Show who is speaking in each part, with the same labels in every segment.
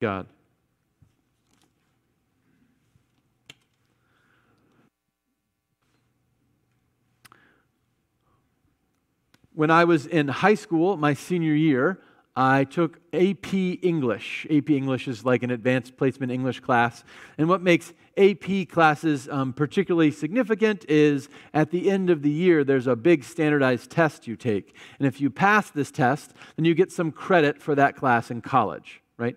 Speaker 1: God. When I was in high school, my senior year, I took AP English. AP English is like an advanced placement English class. And what makes AP classes um, particularly significant is at the end of the year, there's a big standardized test you take. And if you pass this test, then you get some credit for that class in college, right?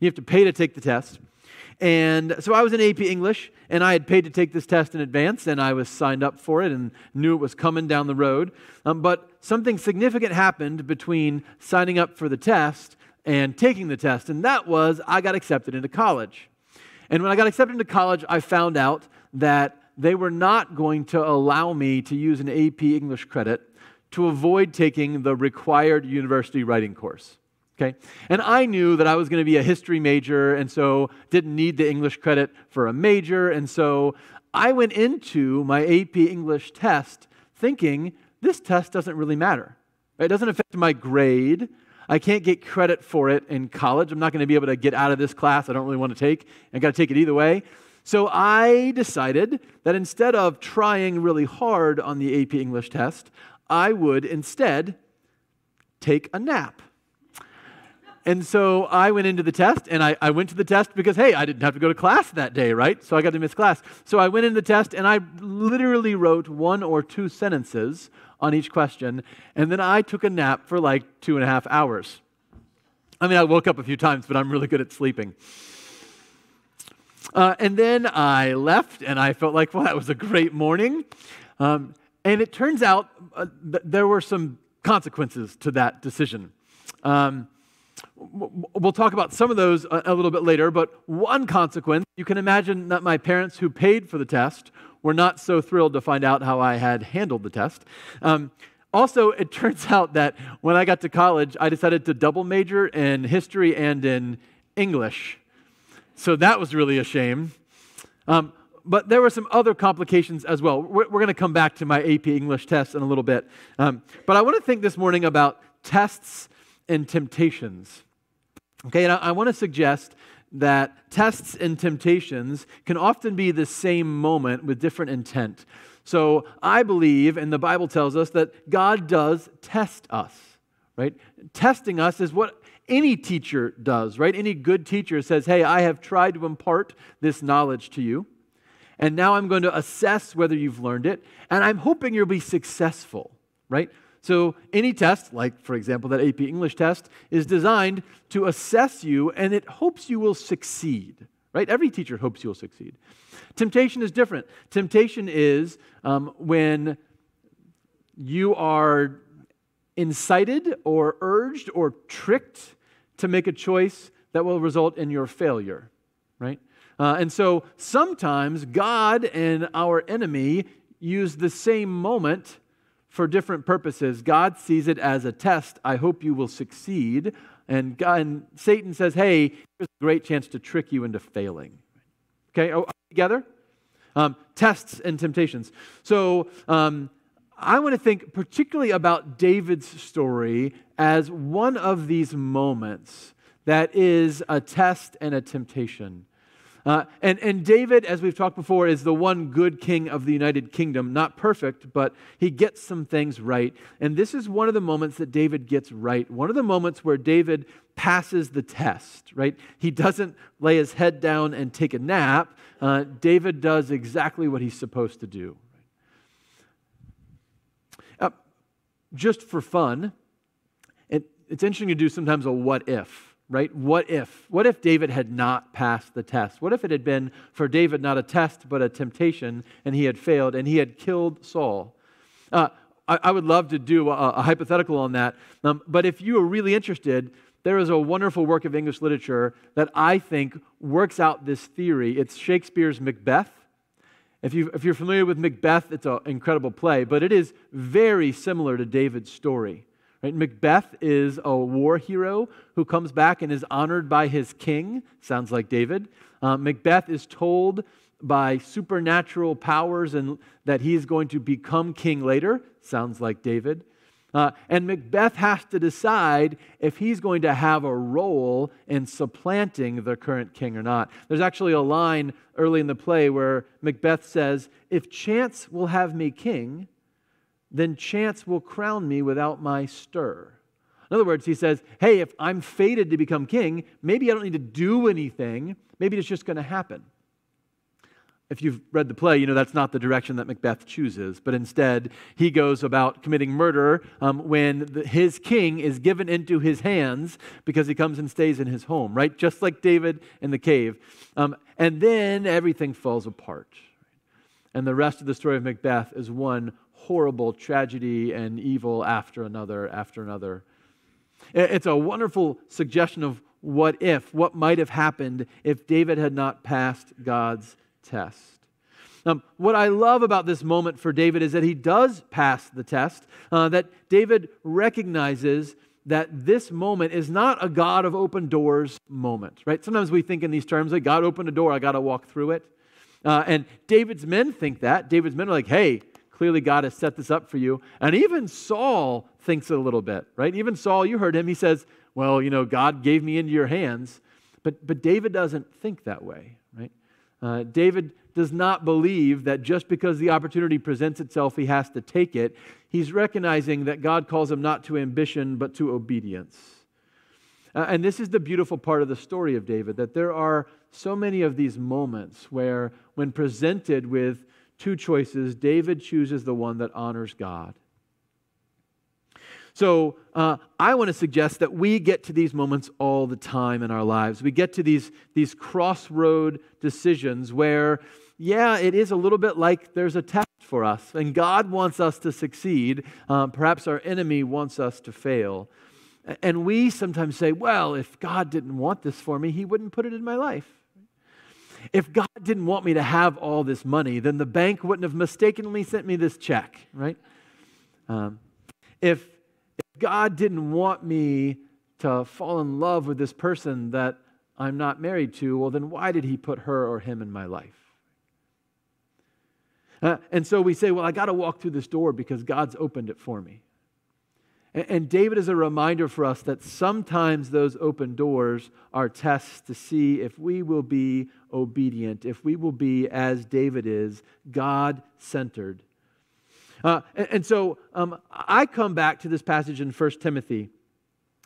Speaker 1: You have to pay to take the test. And so I was in AP English, and I had paid to take this test in advance, and I was signed up for it and knew it was coming down the road. Um, but something significant happened between signing up for the test and taking the test, and that was I got accepted into college. And when I got accepted into college, I found out that they were not going to allow me to use an AP English credit to avoid taking the required university writing course. Okay? And I knew that I was going to be a history major and so didn't need the English credit for a major. And so I went into my AP English test thinking this test doesn't really matter. It doesn't affect my grade. I can't get credit for it in college. I'm not going to be able to get out of this class I don't really want to take. I got to take it either way. So I decided that instead of trying really hard on the AP English test, I would instead take a nap. And so I went into the test, and I, I went to the test because, hey, I didn't have to go to class that day, right? So I got to miss class. So I went into the test, and I literally wrote one or two sentences on each question, and then I took a nap for like two and a half hours. I mean, I woke up a few times, but I'm really good at sleeping. Uh, and then I left, and I felt like, well, that was a great morning. Um, and it turns out uh, th- there were some consequences to that decision. Um, We'll talk about some of those a, little bit later, but one consequence you can imagine that my parents who paid for the test were not so thrilled to find out how I had handled the test. Um, also, it turns out that when I got to college, I decided to double major in history and in English. So that was really a shame. Um, but there were some other complications as well. We're, we're going to come back to my AP English test in a little bit. Um, but I want to think this morning about tests and temptations. Okay, and I, I want to suggest that tests and temptations can often be the same moment with different intent. So I believe, and the Bible tells us, that God does test us, right? Testing us is what any teacher does, right? Any good teacher says, Hey, I have tried to impart this knowledge to you, and now I'm going to assess whether you've learned it, and I'm hoping you'll be successful, right? So, any test, like for example that AP English test, is designed to assess you and it hopes you will succeed, right? Every teacher hopes you'll succeed. Temptation is different. Temptation is um, when you are incited or urged or tricked to make a choice that will result in your failure, right? Uh, and so sometimes God and our enemy use the same moment for different purposes. God sees it as a test. I hope you will succeed. And, God, and Satan says, hey, here's a great chance to trick you into failing. Okay, are together? Um, tests and temptations. So um, I want to think particularly about David's story as one of these moments that is a test and a temptation. Uh, and, and David, as we've talked before, is the one good king of the United Kingdom. Not perfect, but he gets some things right. And this is one of the moments that David gets right. One of the moments where David passes the test, right? He doesn't lay his head down and take a nap. Uh, David does exactly what he's supposed to do. Uh, just for fun, it, it's interesting to do sometimes a what if right? What if? What if David had not passed the test? What if it had been for David not a test but a temptation and he had failed and he had killed Saul? Uh, I, would love to do a, a hypothetical on that. Um, but if you are really interested, there is a wonderful work of English literature that I think works out this theory. It's Shakespeare's Macbeth. If, you, if you're familiar with Macbeth, it's an incredible play, but it is very similar to David's story. Right? Macbeth is a war hero who comes back and is honored by his king. Sounds like David. Uh, Macbeth is told by supernatural powers and that is going to become king later. Sounds like David. Uh, and Macbeth has to decide if he's going to have a role in supplanting the current king or not. There's actually a line early in the play where Macbeth says, If chance will have me king, then chance will crown me without my stir. In other words, he says, Hey, if I'm fated to become king, maybe I don't need to do anything. Maybe it's just going to happen if you've read the play, you know that's not the direction that Macbeth chooses, but instead he goes about committing murder um, when the, his king is given into his hands because he comes and stays in his home, right? Just like David in the cave. Um, and then everything falls apart. And the rest of the story of Macbeth is one horrible tragedy and evil after another, after another. It's a wonderful suggestion of what if, what might have happened if David had not passed God's test. Um, what I love about this moment for David is that he does pass the test, uh, that David recognizes that this moment is not a God of open doors moment, right? Sometimes we think in these terms like God opened a door, I got to walk through it. Uh, and David's men think that. David's men are like, hey, clearly God has set this up for you. And even Saul thinks it a little bit, right? Even Saul, you heard him, he says, well, you know, God gave me into your hands. But, but David doesn't think that way, right? Uh, David does not believe that just because the opportunity presents itself, he has to take it. He's recognizing that God calls him not to ambition, but to obedience. Uh, and this is the beautiful part of the story of David that there are so many of these moments where, when presented with two choices, David chooses the one that honors God. So uh, I want to suggest that we get to these moments all the time in our lives. We get to these, these crossroad decisions where, yeah, it is a little bit like there's a test for us, and God wants us to succeed. Um, perhaps our enemy wants us to fail. And we sometimes say, well, if God didn't want this for me, He wouldn't put it in my life. If God didn't want me to have all this money, then the bank wouldn't have mistakenly sent me this check, right? Um, if God didn't want me to fall in love with this person that I'm not married to, well, then why did he put her or him in my life? Uh, and so we say, well, I got to walk through this door because God's opened it for me. And, David is a reminder for us that sometimes those open doors are tests to see if we will be obedient, if we will be, as David is, God centered uh, and, and, so um, I come back to this passage in 1 Timothy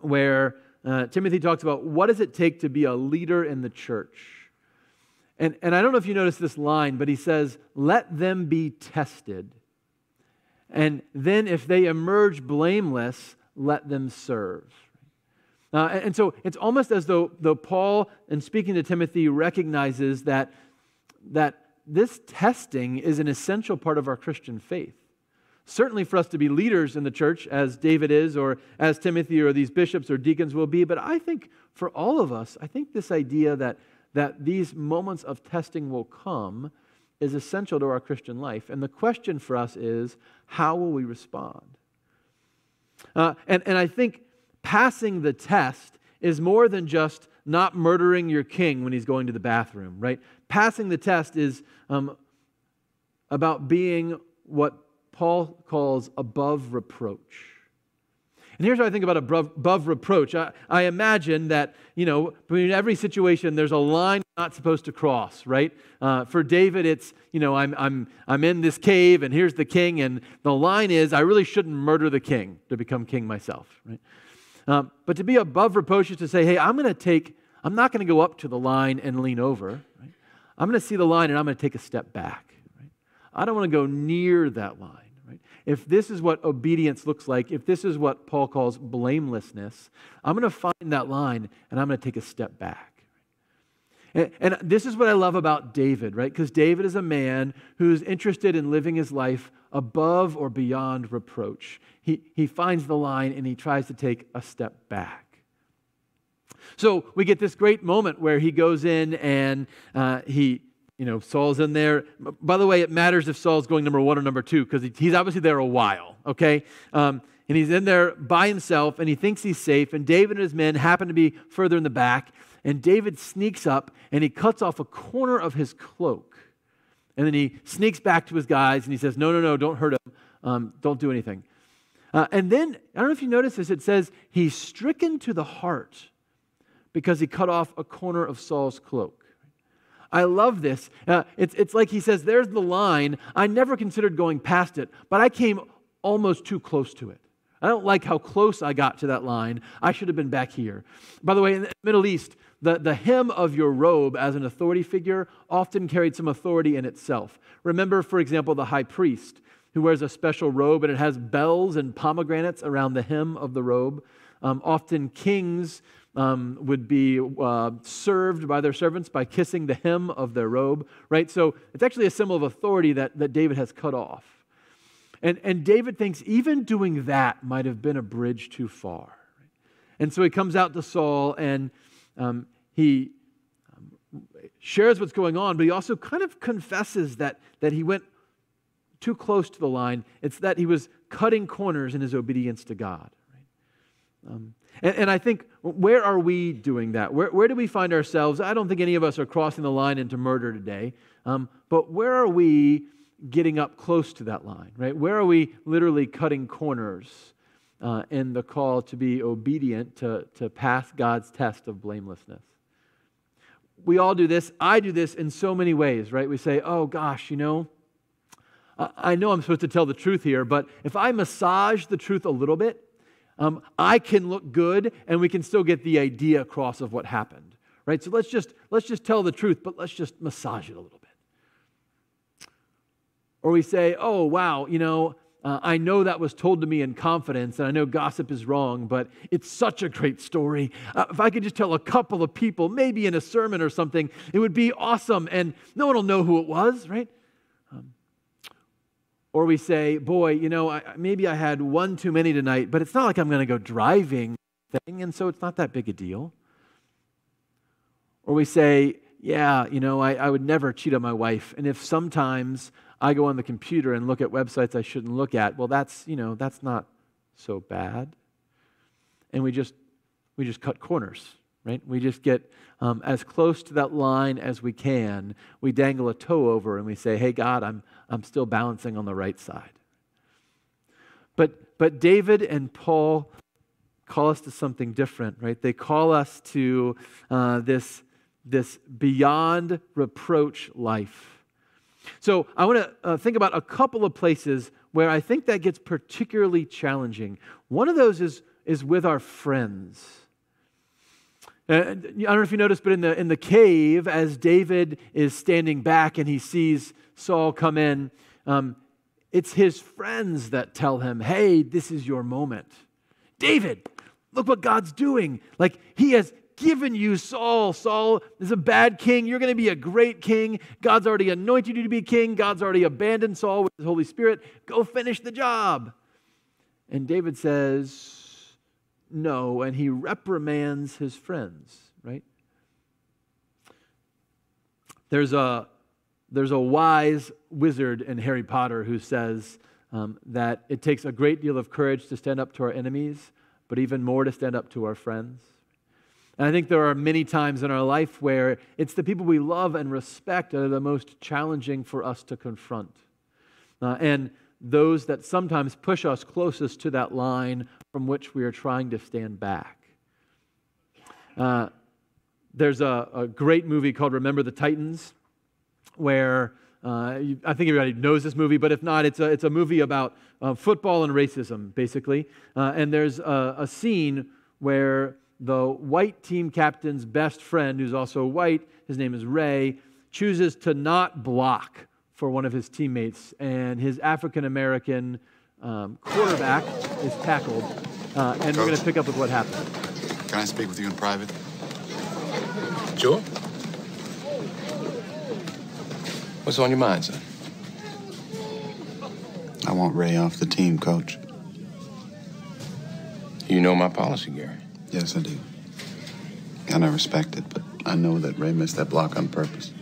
Speaker 1: where uh, Timothy talks about what does it take to be a leader in the church. And, and I don't know if you noticed this line, but he says, let them be tested. And then if they emerge blameless, let them serve. Uh, and, so it's almost as though, though Paul, in speaking to Timothy, recognizes that, that this testing is an essential part of our Christian faith. Certainly for us to be leaders in the church, as David is, or as Timothy or these bishops or deacons will be. But I think for all of us, I think this idea that, that these moments of testing will come is essential to our Christian life. And the question for us is how will we respond? Uh, and, and I think passing the test is more than just not murdering your king when he's going to the bathroom, right? Passing the test is um, about being what Paul calls above reproach. And here's what I think about above, above reproach. I, I, imagine that, you know, in every situation, there's a line not supposed to cross, right? Uh, for David, it's, you know, I'm, I'm, I'm in this cave and here's the king, and the line is, I really shouldn't murder the king to become king myself, right? Um, but to be above reproach is to say, hey, I'm going to take, I'm not going to go up to the line and lean over, right? I'm going to see the line and I'm going to take a step back, right? I don't want to go near that line if this is what obedience looks like, if this is what Paul calls blamelessness, I'm going to find that line and I'm going to take a step back. And, this is what I love about David, right? Because David is a man who's interested in living his life above or beyond reproach. He, he finds the line and he tries to take a step back. So we get this great moment where he goes in and uh, he you know, Saul's in there. By the way, it matters if Saul's going number one or number two because he's obviously there a while, okay? Um, and he's in there by himself and he thinks he's safe. And David and his men happen to be further in the back. And David sneaks up and he cuts off a corner of his cloak. And then he sneaks back to his guys and he says, No, no, no, don't hurt him. Um, don't do anything. Uh, and then, I don't know if you notice this, it says, he's stricken to the heart because he cut off a corner of Saul's cloak. I love this. Uh, it's, it's like he says, There's the line. I never considered going past it, but I came almost too close to it. I don't like how close I got to that line. I should have been back here. By the way, in the Middle East, the, the hem of your robe as an authority figure often carried some authority in itself. Remember, for example, the high priest who wears a special robe and it has bells and pomegranates around the hem of the robe. Um, often kings um, would be uh, served by their servants by kissing the hem of their robe, right? So it's actually a symbol of authority that, that David has cut off. And, and David thinks even doing that might have been a bridge too far. And so he comes out to Saul and um, he um, shares what's going on, but he also kind of confesses that, that he went too close to the line. It's that he was cutting corners in his obedience to God. Um, and, and, I think, where are we doing that? Where, where do we find ourselves? I don't think any of us are crossing the line into murder today, um, but where are we getting up close to that line, right? Where are we literally cutting corners uh, in the call to be obedient, to, to pass God's test of blamelessness? We all do this. I do this in so many ways, right? We say, oh gosh, you know, I know I'm supposed to tell the truth here, but if I massage the truth a little bit, um, I can look good and we can still get the idea across of what happened. Right? So let's just let's just tell the truth, but let's just massage it a little bit. Or we say, oh wow, you know, uh, I know that was told to me in confidence, and I know gossip is wrong, but it's such a great story. Uh, if I could just tell a couple of people, maybe in a sermon or something, it would be awesome, and no one will know who it was, right? Or we say, boy, you know, I, maybe I had one too many tonight, but it's not like I'm going to go driving thing, and so it's not that big a deal. Or we say, yeah, you know, I, I would never cheat on my wife. And if sometimes I go on the computer and look at websites I shouldn't look at, well, that's, you know, that's not so bad. And we just, we just cut corners right? We just get um, as close to that line as we can. We dangle a toe over and we say, hey, God, I'm, I'm still balancing on the right side. But, but David and Paul call us to something different, right? They call us to uh, this, this beyond reproach life. So I want to uh, think about a couple of places where I think that gets particularly challenging. One of those is, is with our friends. Uh, I don't know if you noticed, but in the, in the cave, as David is standing back and he sees Saul come in, um, it's his friends that tell him, hey, this is your moment. David, look what God's doing. Like, he has given you Saul. Saul is a bad king. You're going to be a great king. God's already anointed you to be king. God's already abandoned Saul with his Holy Spirit. Go finish the job. And David says, no, and he reprimands his friends, right? There's a, there's a wise wizard in Harry Potter who says um, that it takes a great deal of courage to stand up to our enemies, but even more to stand up to our friends. And I think there are many times in our life where it's the people we love and respect that are the most challenging for us to confront. Uh, and those that sometimes push us closest to that line from which we are trying to stand back. Uh, there's a, a, great movie called Remember the Titans, where uh, you, I think everybody knows this movie, but if not, it's a, it's a movie about uh, football and racism, basically. Uh, and there's a, a scene where the white team captain's best friend, who's also white, his name is Ray, chooses to not block for one of his teammates, and his African American um, quarterback is tackled. Uh, and Coach, we're going to pick up with what happened.
Speaker 2: Can I speak with you in private?
Speaker 3: Sure. What's on your mind, son?
Speaker 2: I want Ray off the team, Coach.
Speaker 3: You know my policy, Gary.
Speaker 2: Yes, I do. And I respect it, but I know that Ray missed that block on purpose.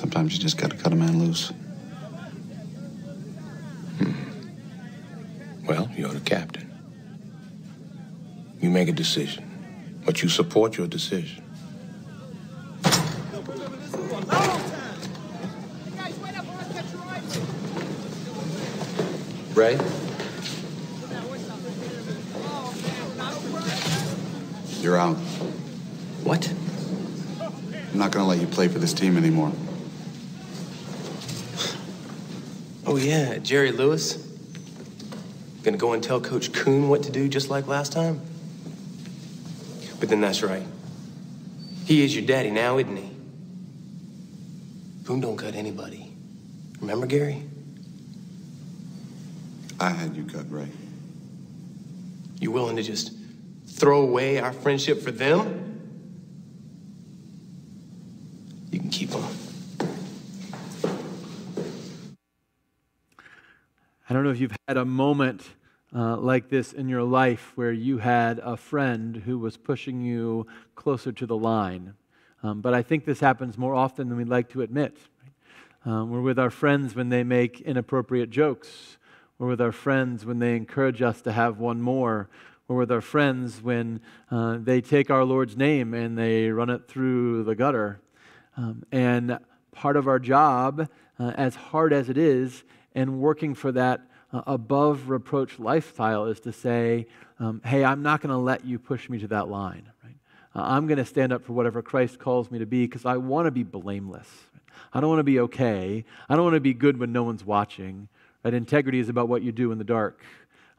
Speaker 2: Sometimes you just gotta cut a man loose.
Speaker 3: Hmm. Well, you're the captain. You make a decision, but you support your decision.
Speaker 4: Ray?
Speaker 2: You're out.
Speaker 4: What?
Speaker 2: I'm not going to let you play for this team anymore.
Speaker 4: Oh, yeah, Jerry Lewis? Gonna go and tell Coach Boone what to do just like last time? But then that's right. He is your daddy now, isn't he? Boone don't cut anybody. Remember, Gary?
Speaker 2: I had you cut, Ray.
Speaker 4: You willing to just throw away our friendship for them? You can keep them.
Speaker 1: I don't know if you've had a moment uh, like this in your life where you had a friend who was pushing you closer to the line. Um, but I think this happens more often than we'd like to admit. Um, we're with our friends when they make inappropriate jokes. We're with our friends when they encourage us to have one more. We're with our friends when uh, they take our Lord's name and they run it through the gutter. Um, and part of our job, uh, as hard as it is, and working for that uh, above reproach lifestyle is to say, um, hey, I'm not going to let you push me to that line. Right? Uh, I'm going to stand up for whatever Christ calls me to be because I want to be blameless. I don't want to be okay. I don't want to be good when no one's watching. Right? Integrity is about what you do in the dark.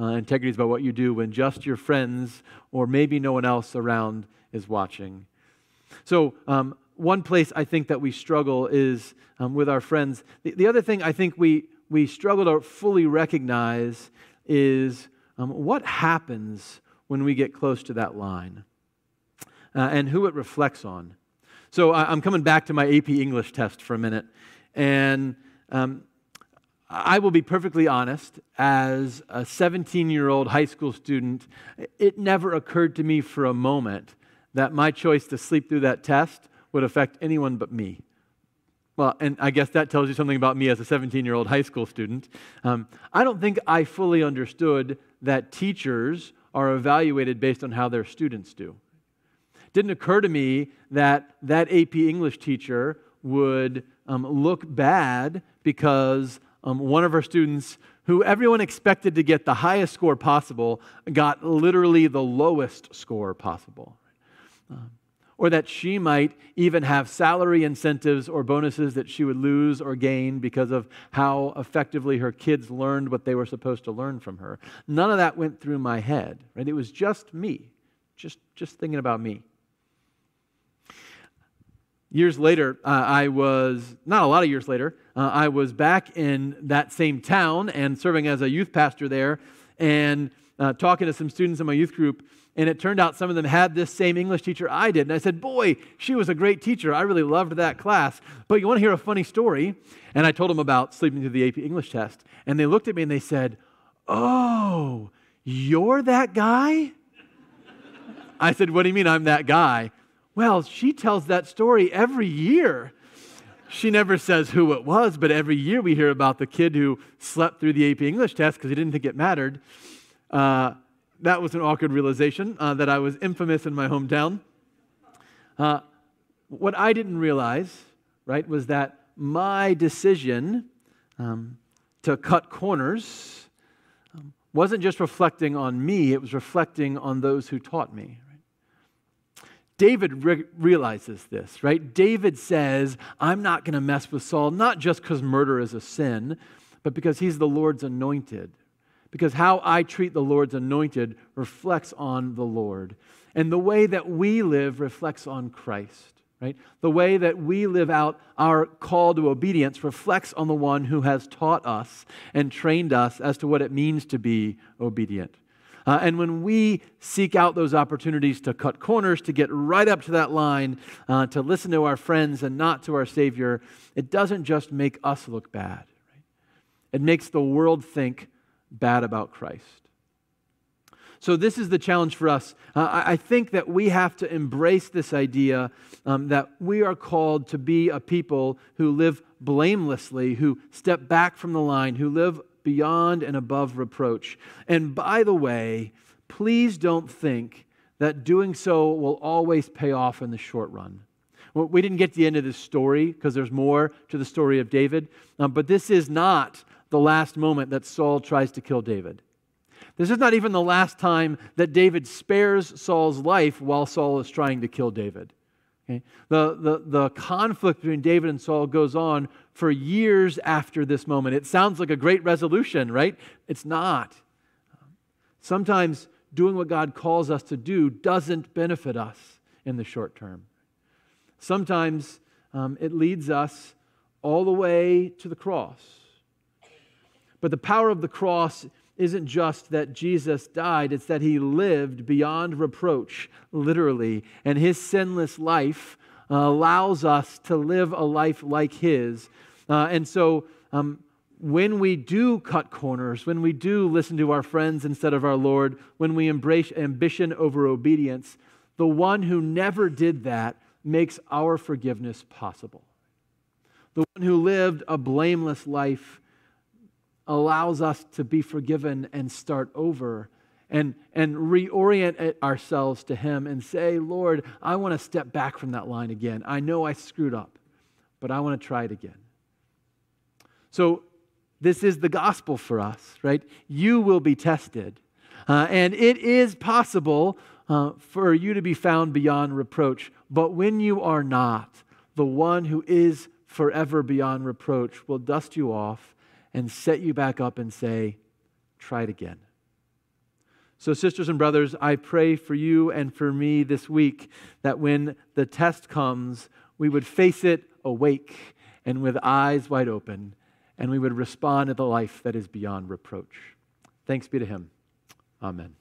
Speaker 1: Uh, integrity is about what you do when just your friends or maybe no one else around is watching. So, um, one place I think that we struggle is um, with our friends. The, the, other thing I think we, we struggle to fully recognize is um, what happens when we get close to that line uh, and who it reflects on. So I, am coming back to my AP English test for a minute. And um, I will be perfectly honest, as a 17 year old high school student, it never occurred to me for a moment that my choice to sleep through that test would affect anyone but me. Well, and I guess that tells you something about me as a 17 year old high school student. Um, I don't think I fully understood that teachers are evaluated based on how their students do. It didn't occur to me that that AP English teacher would um, look bad because um, one of our students, who everyone expected to get the highest score possible, got literally the lowest score possible. Um, or that she might even have salary incentives or bonuses that she would lose or gain because of how effectively her kids learned what they were supposed to learn from her. None of that went through my head, right? It was just me, just, just thinking about me. Years later, uh, I was, not a lot of years later, uh, I was back in that same town and serving as a youth pastor there and uh, talking to some students in my youth group and it turned out some of them had this same English teacher I did. And I said, Boy, she was a great teacher. I really loved that class. But you want to hear a funny story? And I told them about sleeping through the AP English test. And they looked at me and they said, Oh, you're that guy? I said, What do you mean I'm that guy? Well, she tells that story every year. She never says who it was, but every year we hear about the kid who slept through the AP English test because he didn't think it mattered. Uh, that was an awkward realization uh, that I was infamous in my hometown. Uh, what I didn't realize, right, was that my decision um, to cut corners um, wasn't just reflecting on me, it was reflecting on those who taught me. David re- realizes this, right? David says, I'm not going to mess with Saul, not just because murder is a sin, but because he's the Lord's anointed because how I treat the Lord's anointed reflects on the Lord. And the way that we live reflects on Christ, right? The way that we live out our call to obedience reflects on the one who has taught us and trained us as to what it means to be obedient. Uh, and when we seek out those opportunities to cut corners, to get right up to that line, uh, to listen to our friends and not to our Savior, it doesn't just make us look bad. Right? It makes the world think bad about Christ. So, this is the challenge for us. Uh, I think that we have to embrace this idea um, that we are called to be a people who live blamelessly, who step back from the line, who live beyond and above reproach. And by the way, please don't think that doing so will always pay off in the short run. We didn't get to the end of this story because there's more to the story of David, um, but this is not the last moment that Saul tries to kill David. This is not even the last time that David spares Saul's life while Saul is trying to kill David. Okay? The, the, the conflict between David and Saul goes on for years after this moment. It sounds like a great resolution, right? It's not. Sometimes doing what God calls us to do doesn't benefit us in the short term. Sometimes um, it leads us all the way to the cross. But the power of the cross isn't just that Jesus died, it's that he lived beyond reproach, literally. And his sinless life uh, allows us to live a life like his. Uh, and so, um, when we do cut corners, when we do listen to our friends instead of our Lord, when we embrace ambition over obedience, the one who never did that makes our forgiveness possible. The one who lived a blameless life allows us to be forgiven and start over and, and reorient ourselves to Him and say, Lord, I want to step back from that line again. I know I screwed up, but I want to try it again. So, this is the gospel for us, right? You will be tested. Uh, and it is possible uh, for you to be found beyond reproach. But when you are not, the one who is forever beyond reproach will dust you off and set you back up and say, try it again. So, sisters and brothers, I pray for you and for me this week that when the test comes, we would face it awake and with eyes wide open, and we would respond to the life that is beyond reproach. Thanks be to Him. Amen.